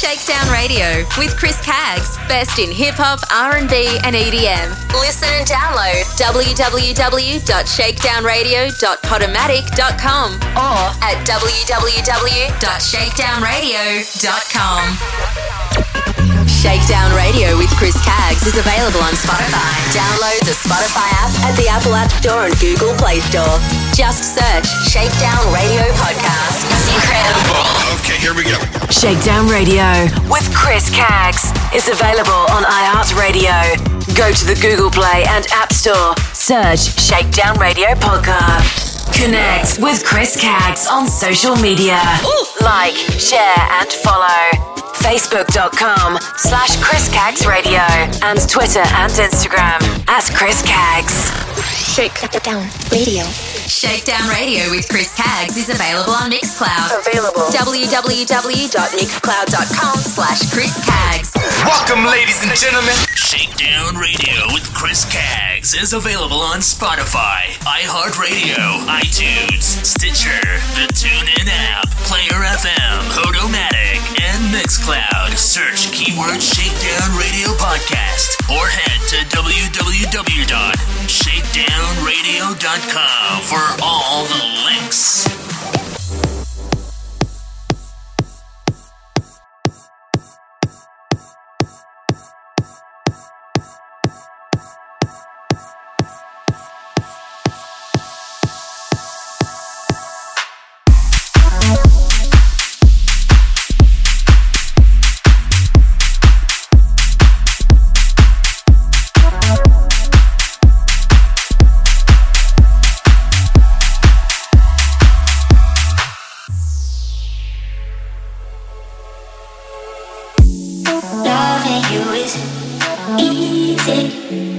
Shakedown Radio with Chris Caggs. Best in hip hop, R&B, and EDM. Listen and download www.shakedownradio.podomatic.com or at www.shakedownradio.com. Shakedown Radio with Chris Caggs is available on Spotify. Download the Spotify app at the Apple App Store and Google Play Store. Just search Shakedown Radio Podcast. It's incredible. Okay, here we go. Shakedown Radio with Chris Caggs is available on iHeartRadio. Go to the Google Play and App Store. Search Shakedown Radio Podcast. Connect with Chris Caggs on social media. Like, share, and follow. Facebook.com slash Chris Caggs Radio and Twitter and Instagram at Chris Caggs. Shake it Down Radio. Shakedown Radio with Chris Caggs is available on Mixcloud. Available. www.mixcloud.com slash Chris Caggs. Welcome, ladies and gentlemen. Shakedown Radio with Chris Caggs is available on Spotify, iHeartRadio, iTunes, Stitcher, the TuneIn app, Player FM, Podomatic, and Mixcloud. Search keyword Shakedown Radio Podcast or head to www.shakedownradio.com for all the links. You is easy.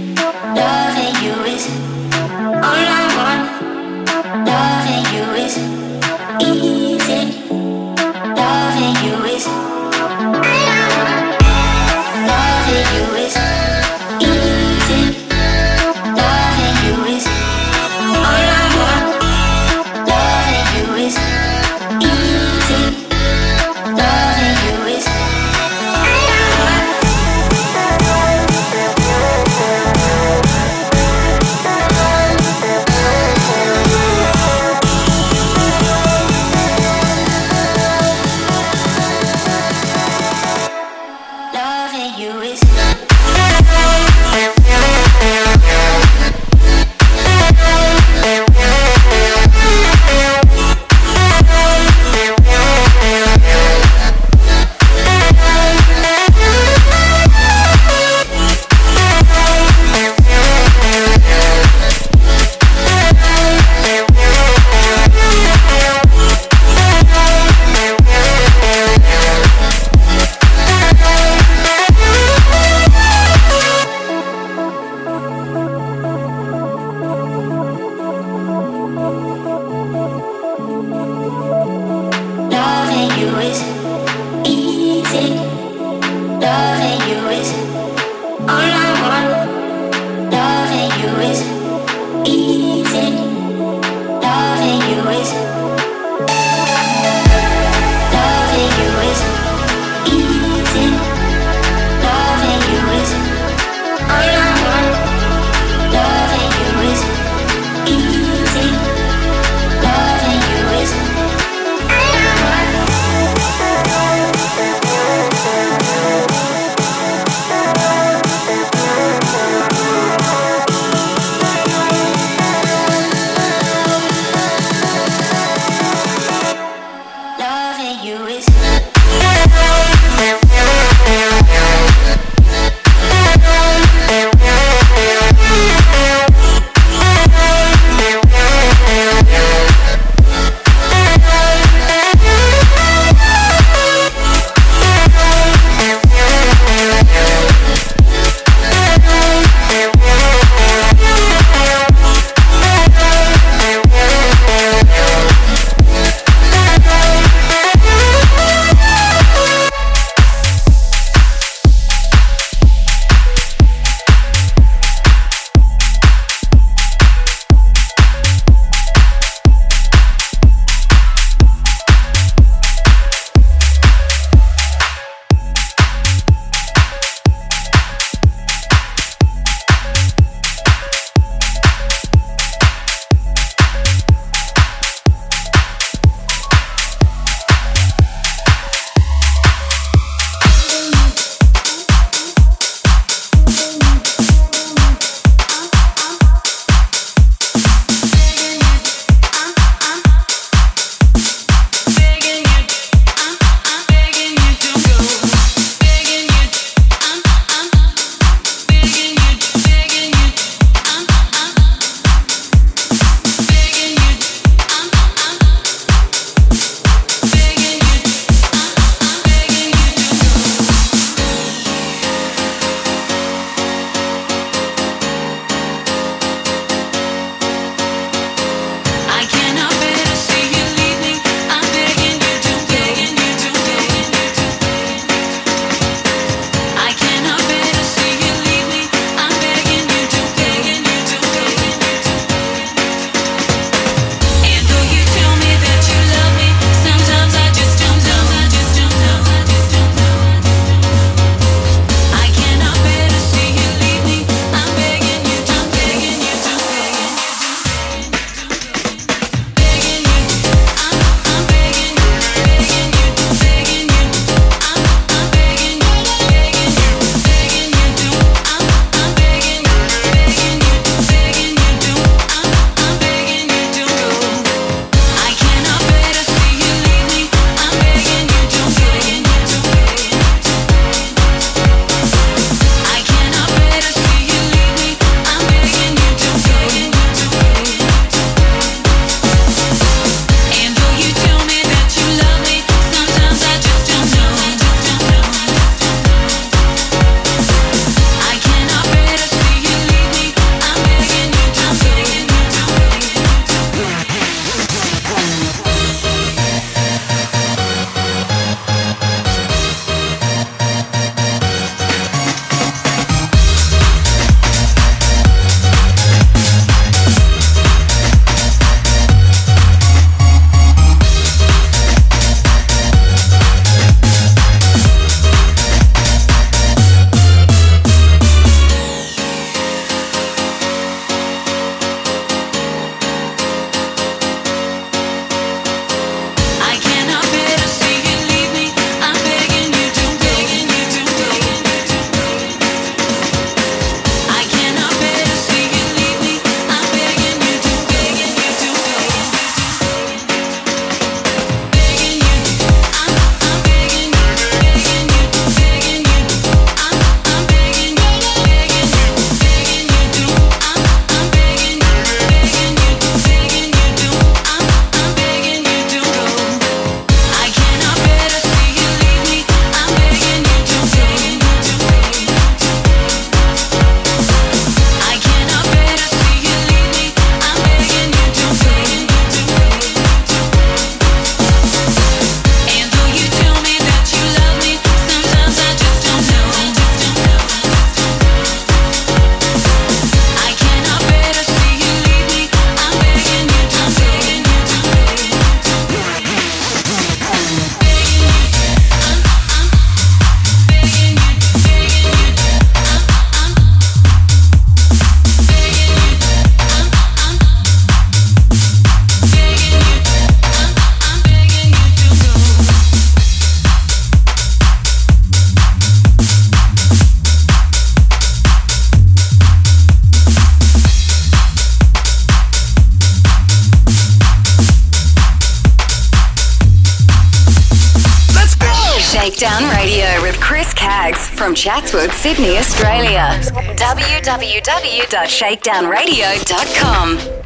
From Chatswood, Sydney, Australia. www.shakedownradio.com.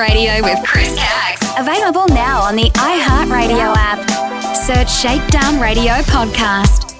Radio with Chris Caggs. Available now on the iHeartRadio app. Search Shakedown Radio Podcast.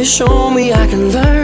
you show me I can learn.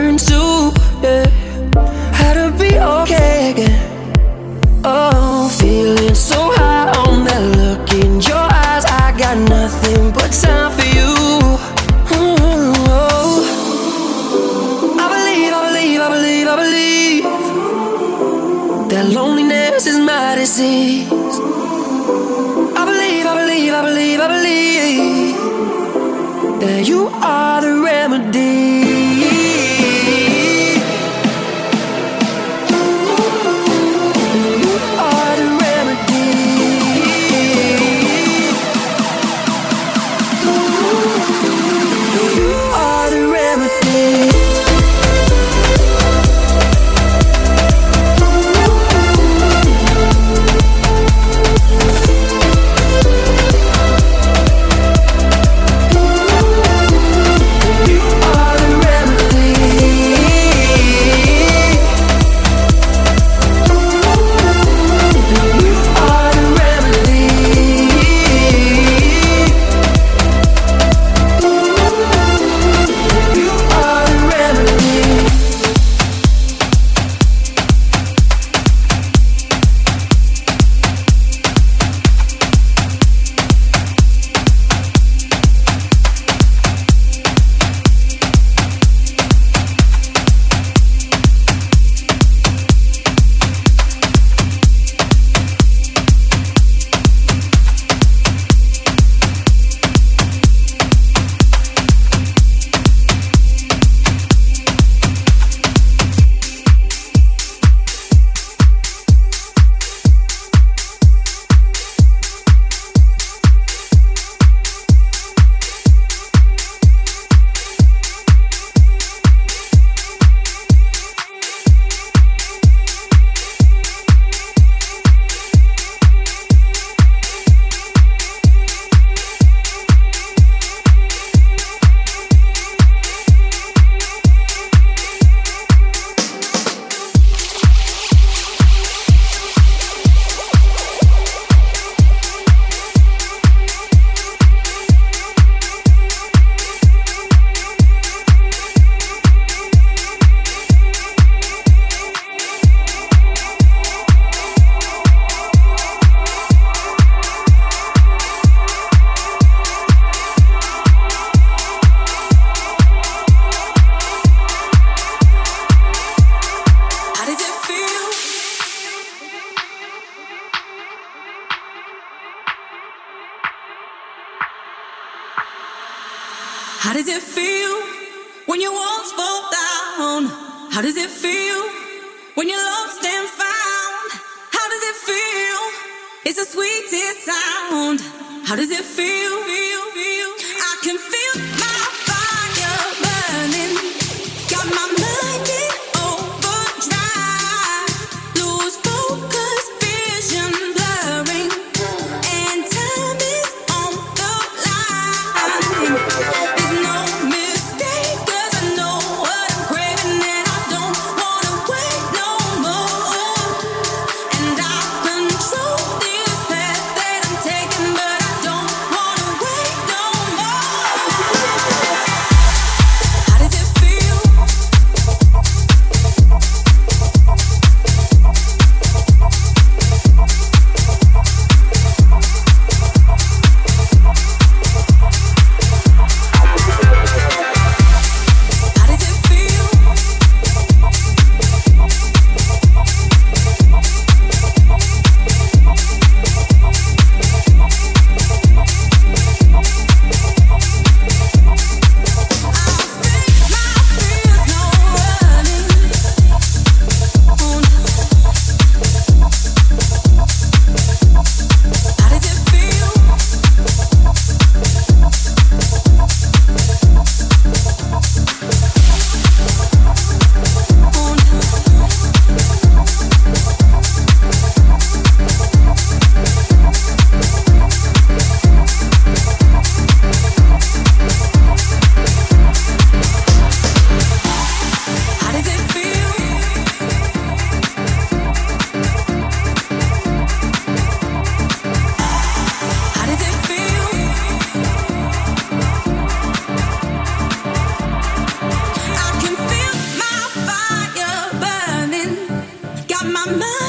How does it feel when your lost and found? How does it feel? It's the sweetest sound. How does it feel? my mind.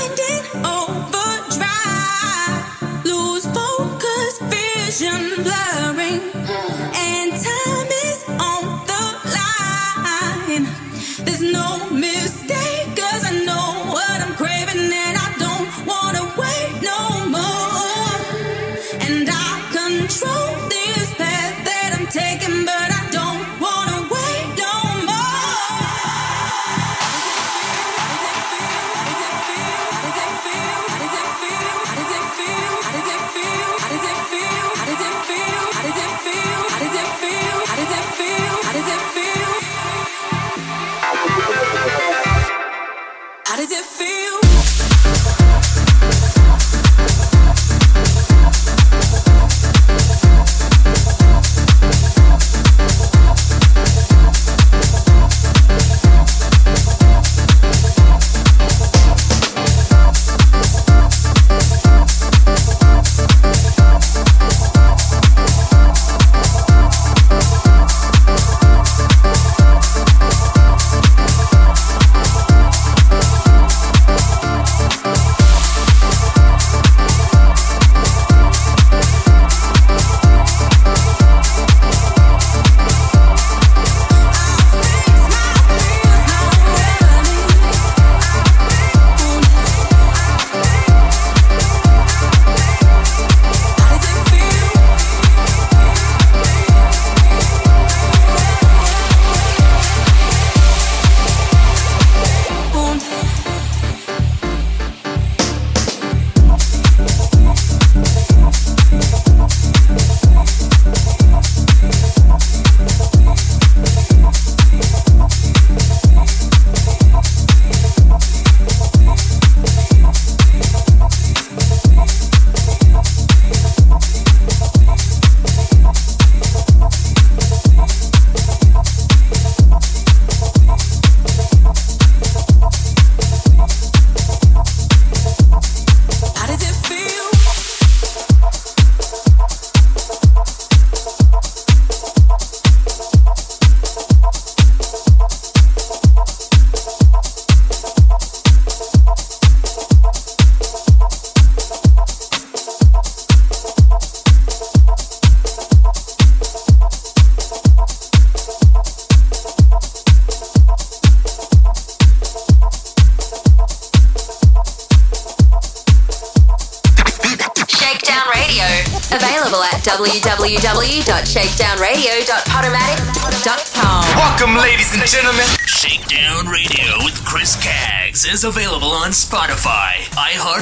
is available on Spotify, iHeart.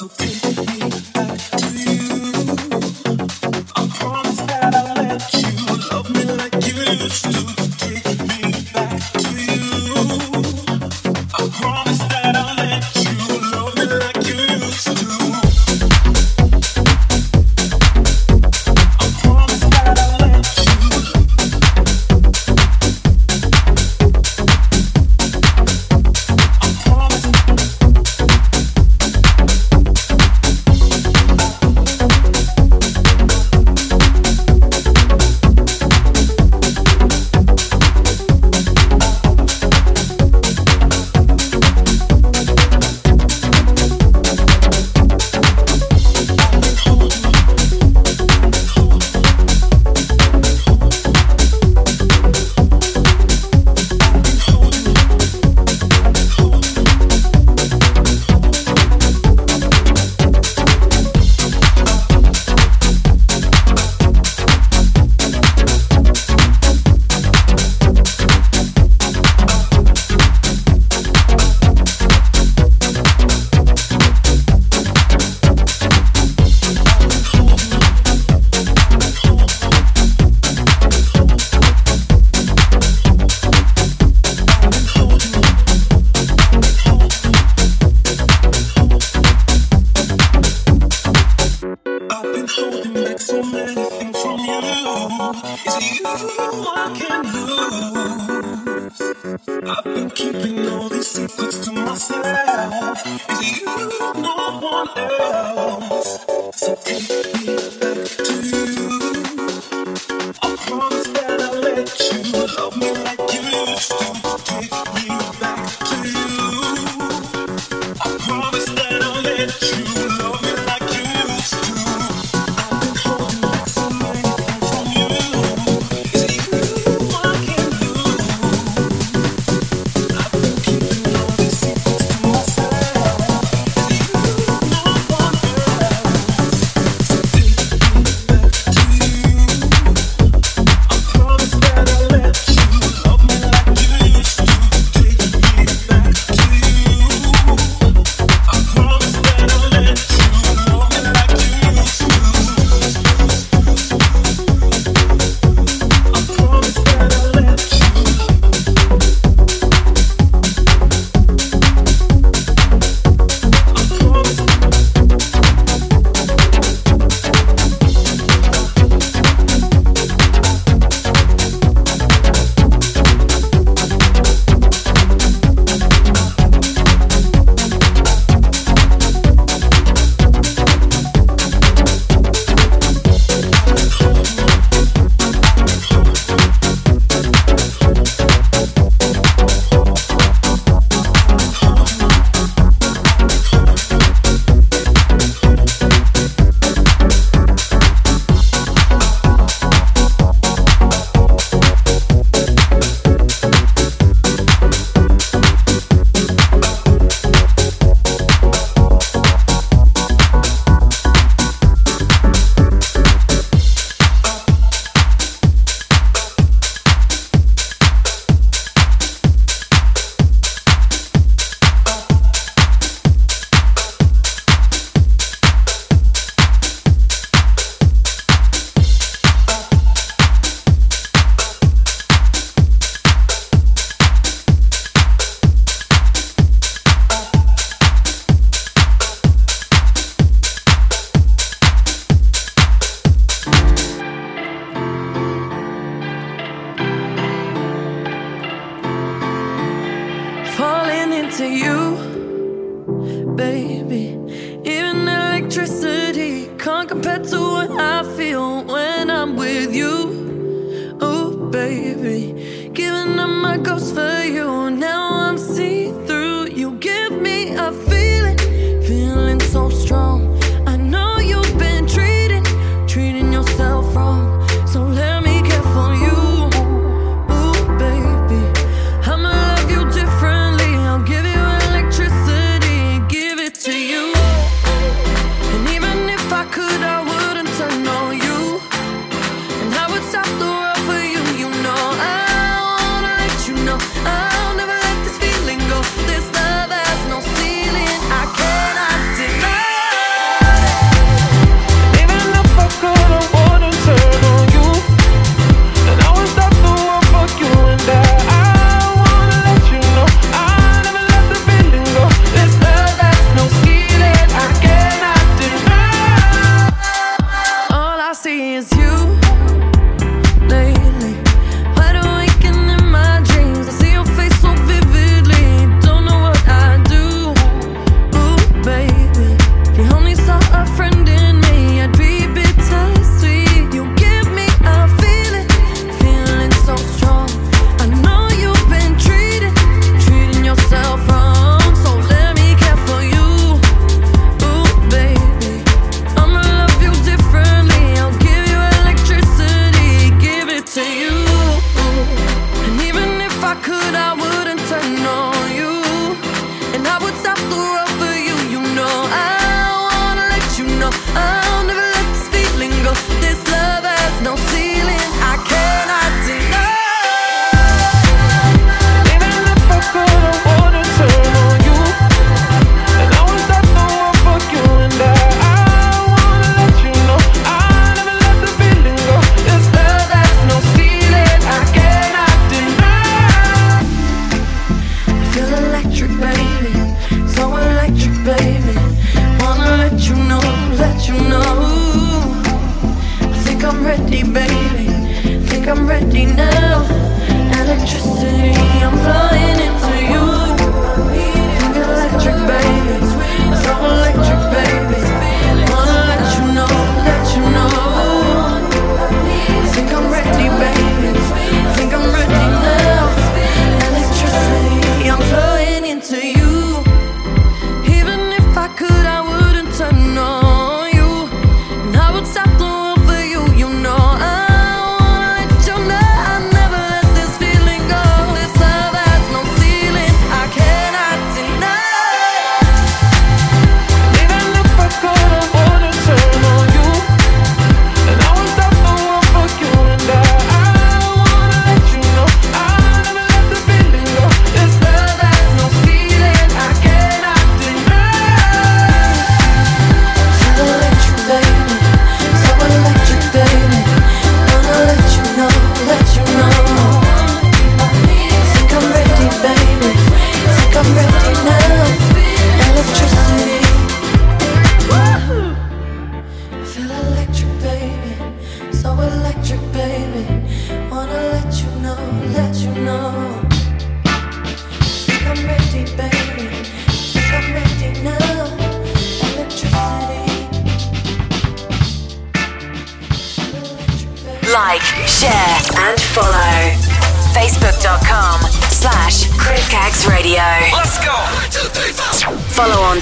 so free. Is you. I can lose. I've been keeping all these secrets to myself. It's you, no one else. So take me back.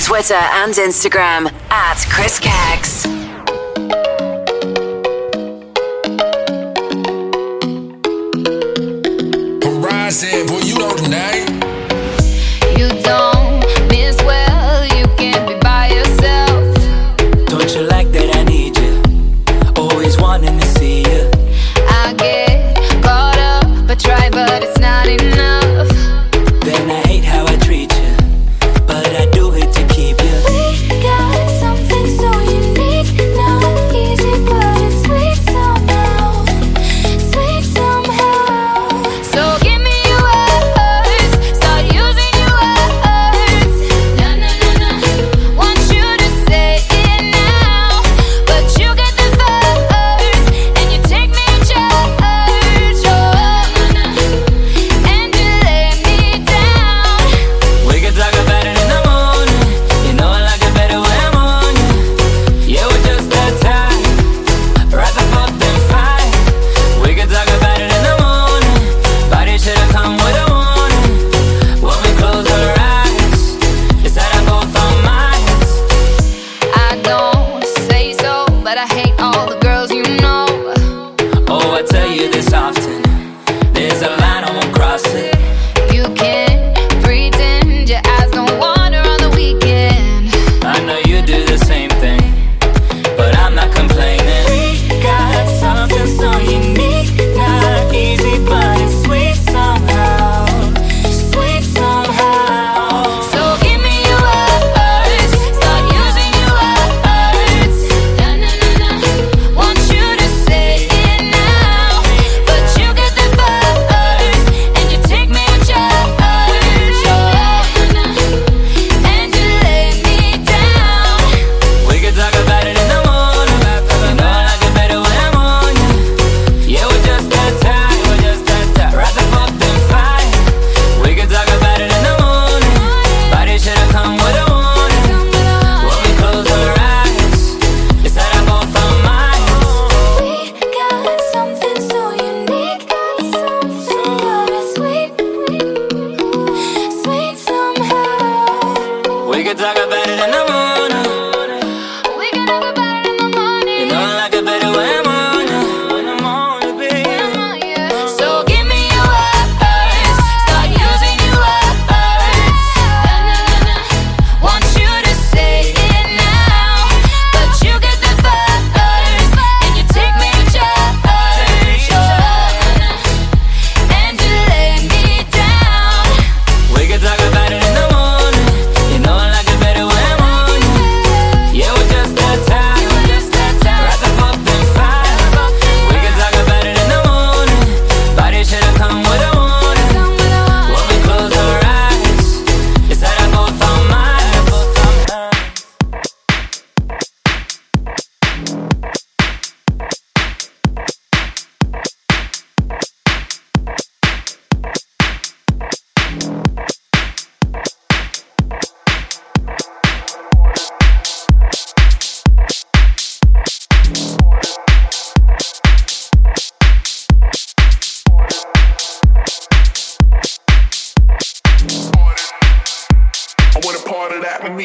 Twitter and Instagram at Chris Caggs.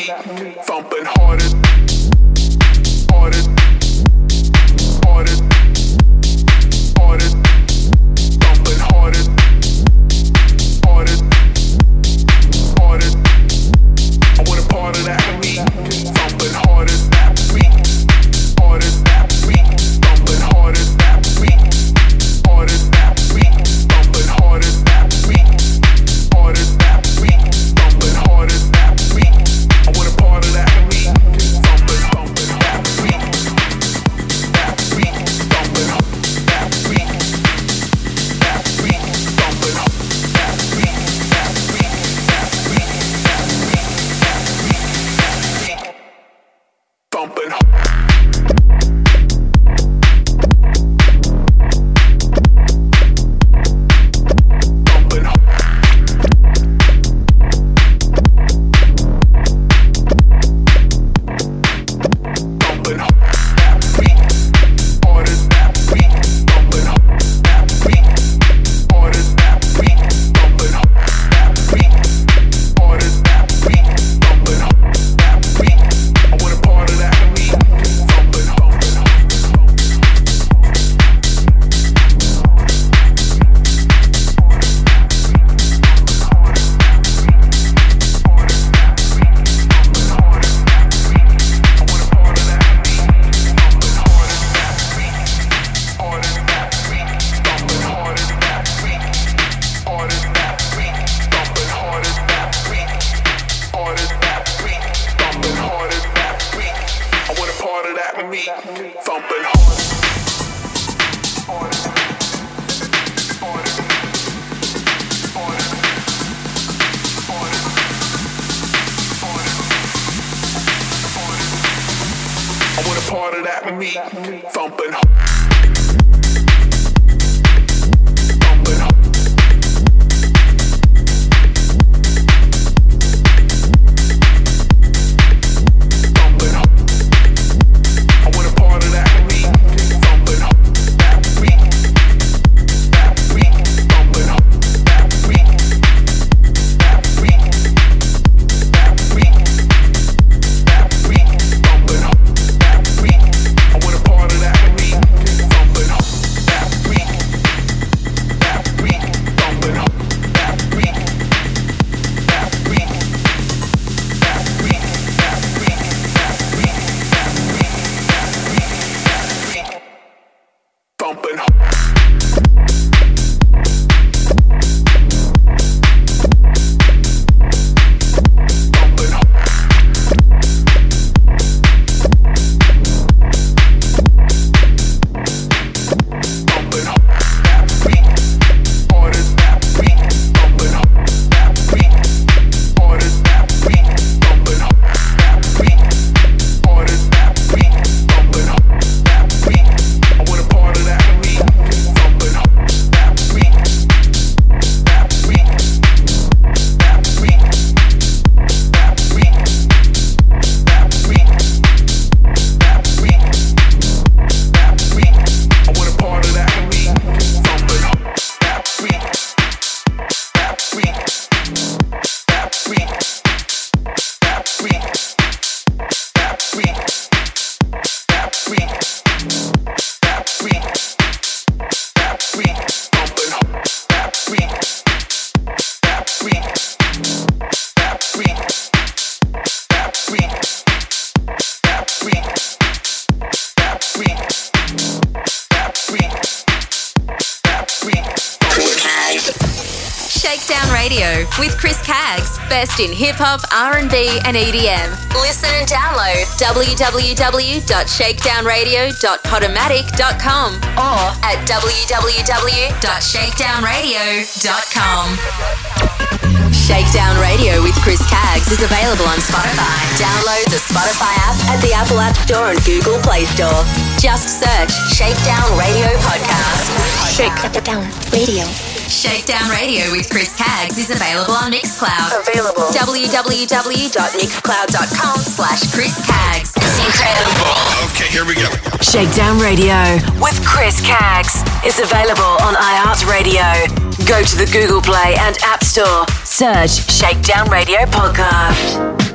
That part Shakedown Radio with Chris Caggs. Best in hip hop, R&B, and EDM. Listen and download www.shakedownradio.podomatic.com or at www.shakedownradio.com. Shakedown Radio with Chris Caggs is available on Spotify. Download the Spotify app at the Apple App Store and Google Play Store. Just search Shakedown Radio Podcast. Shakedown Radio. Shakedown Radio with Chris Caggs is available on Mixcloud. Available. www.mixcloud.com slash Chris Caggs. It's incredible. Okay, here we go. Shakedown Radio with Chris Caggs is available on iHeartRadio. Go to the Google Play and App Store. Search Shakedown Radio Podcast.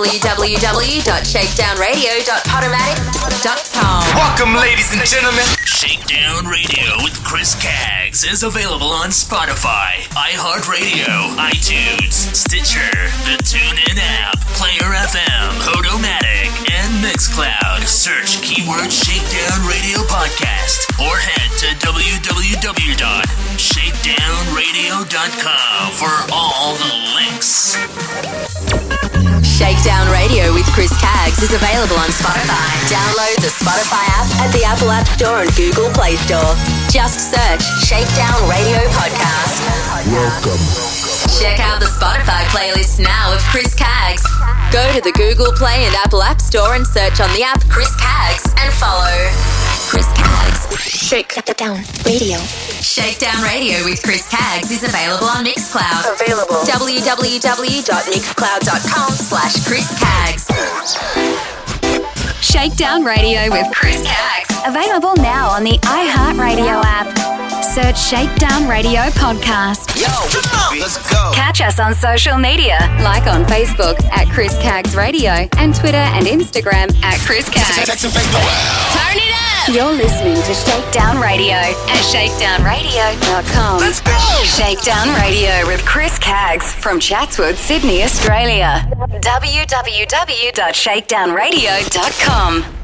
www.shakedownradio.podomatic.com. Welcome, ladies and gentlemen. Shakedown Radio with Chris Caggs is available on Spotify, iHeartRadio, iTunes, Stitcher, the TuneIn app, Player FM, Podomatic, and Mixcloud. Search keyword Shakedown Radio Podcast or head to www.shakedownradio.com for all the links. Shakedown Radio with Chris Caggs is available on Spotify. Download the Spotify app at the Apple App Store and Google Play Store. Just search Shakedown Radio Podcast. Welcome. Check out the Spotify playlist now of Chris Caggs. Go to the Google Play and Apple App Store and search on the app Chris Caggs and follow Chris Caggs. Shake Down Radio. Shakedown Radio with Chris Caggs is available on Mixcloud. Available. www.mixcloud.com slash Chris Caggs. Shakedown Radio with Chris Caggs. Available now on the iHeartRadio app. Search Shakedown Radio Podcast. Yo, let's go. Catch us on social media, like on Facebook at Chris Caggs Radio and Twitter and Instagram at Chris Caggs. Turn it up! You're listening to Shakedown Radio at shakedownradio.com. Let's go. Shakedown Radio with Chris Caggs from Chatswood, Sydney, Australia. www.shakedownradio.com.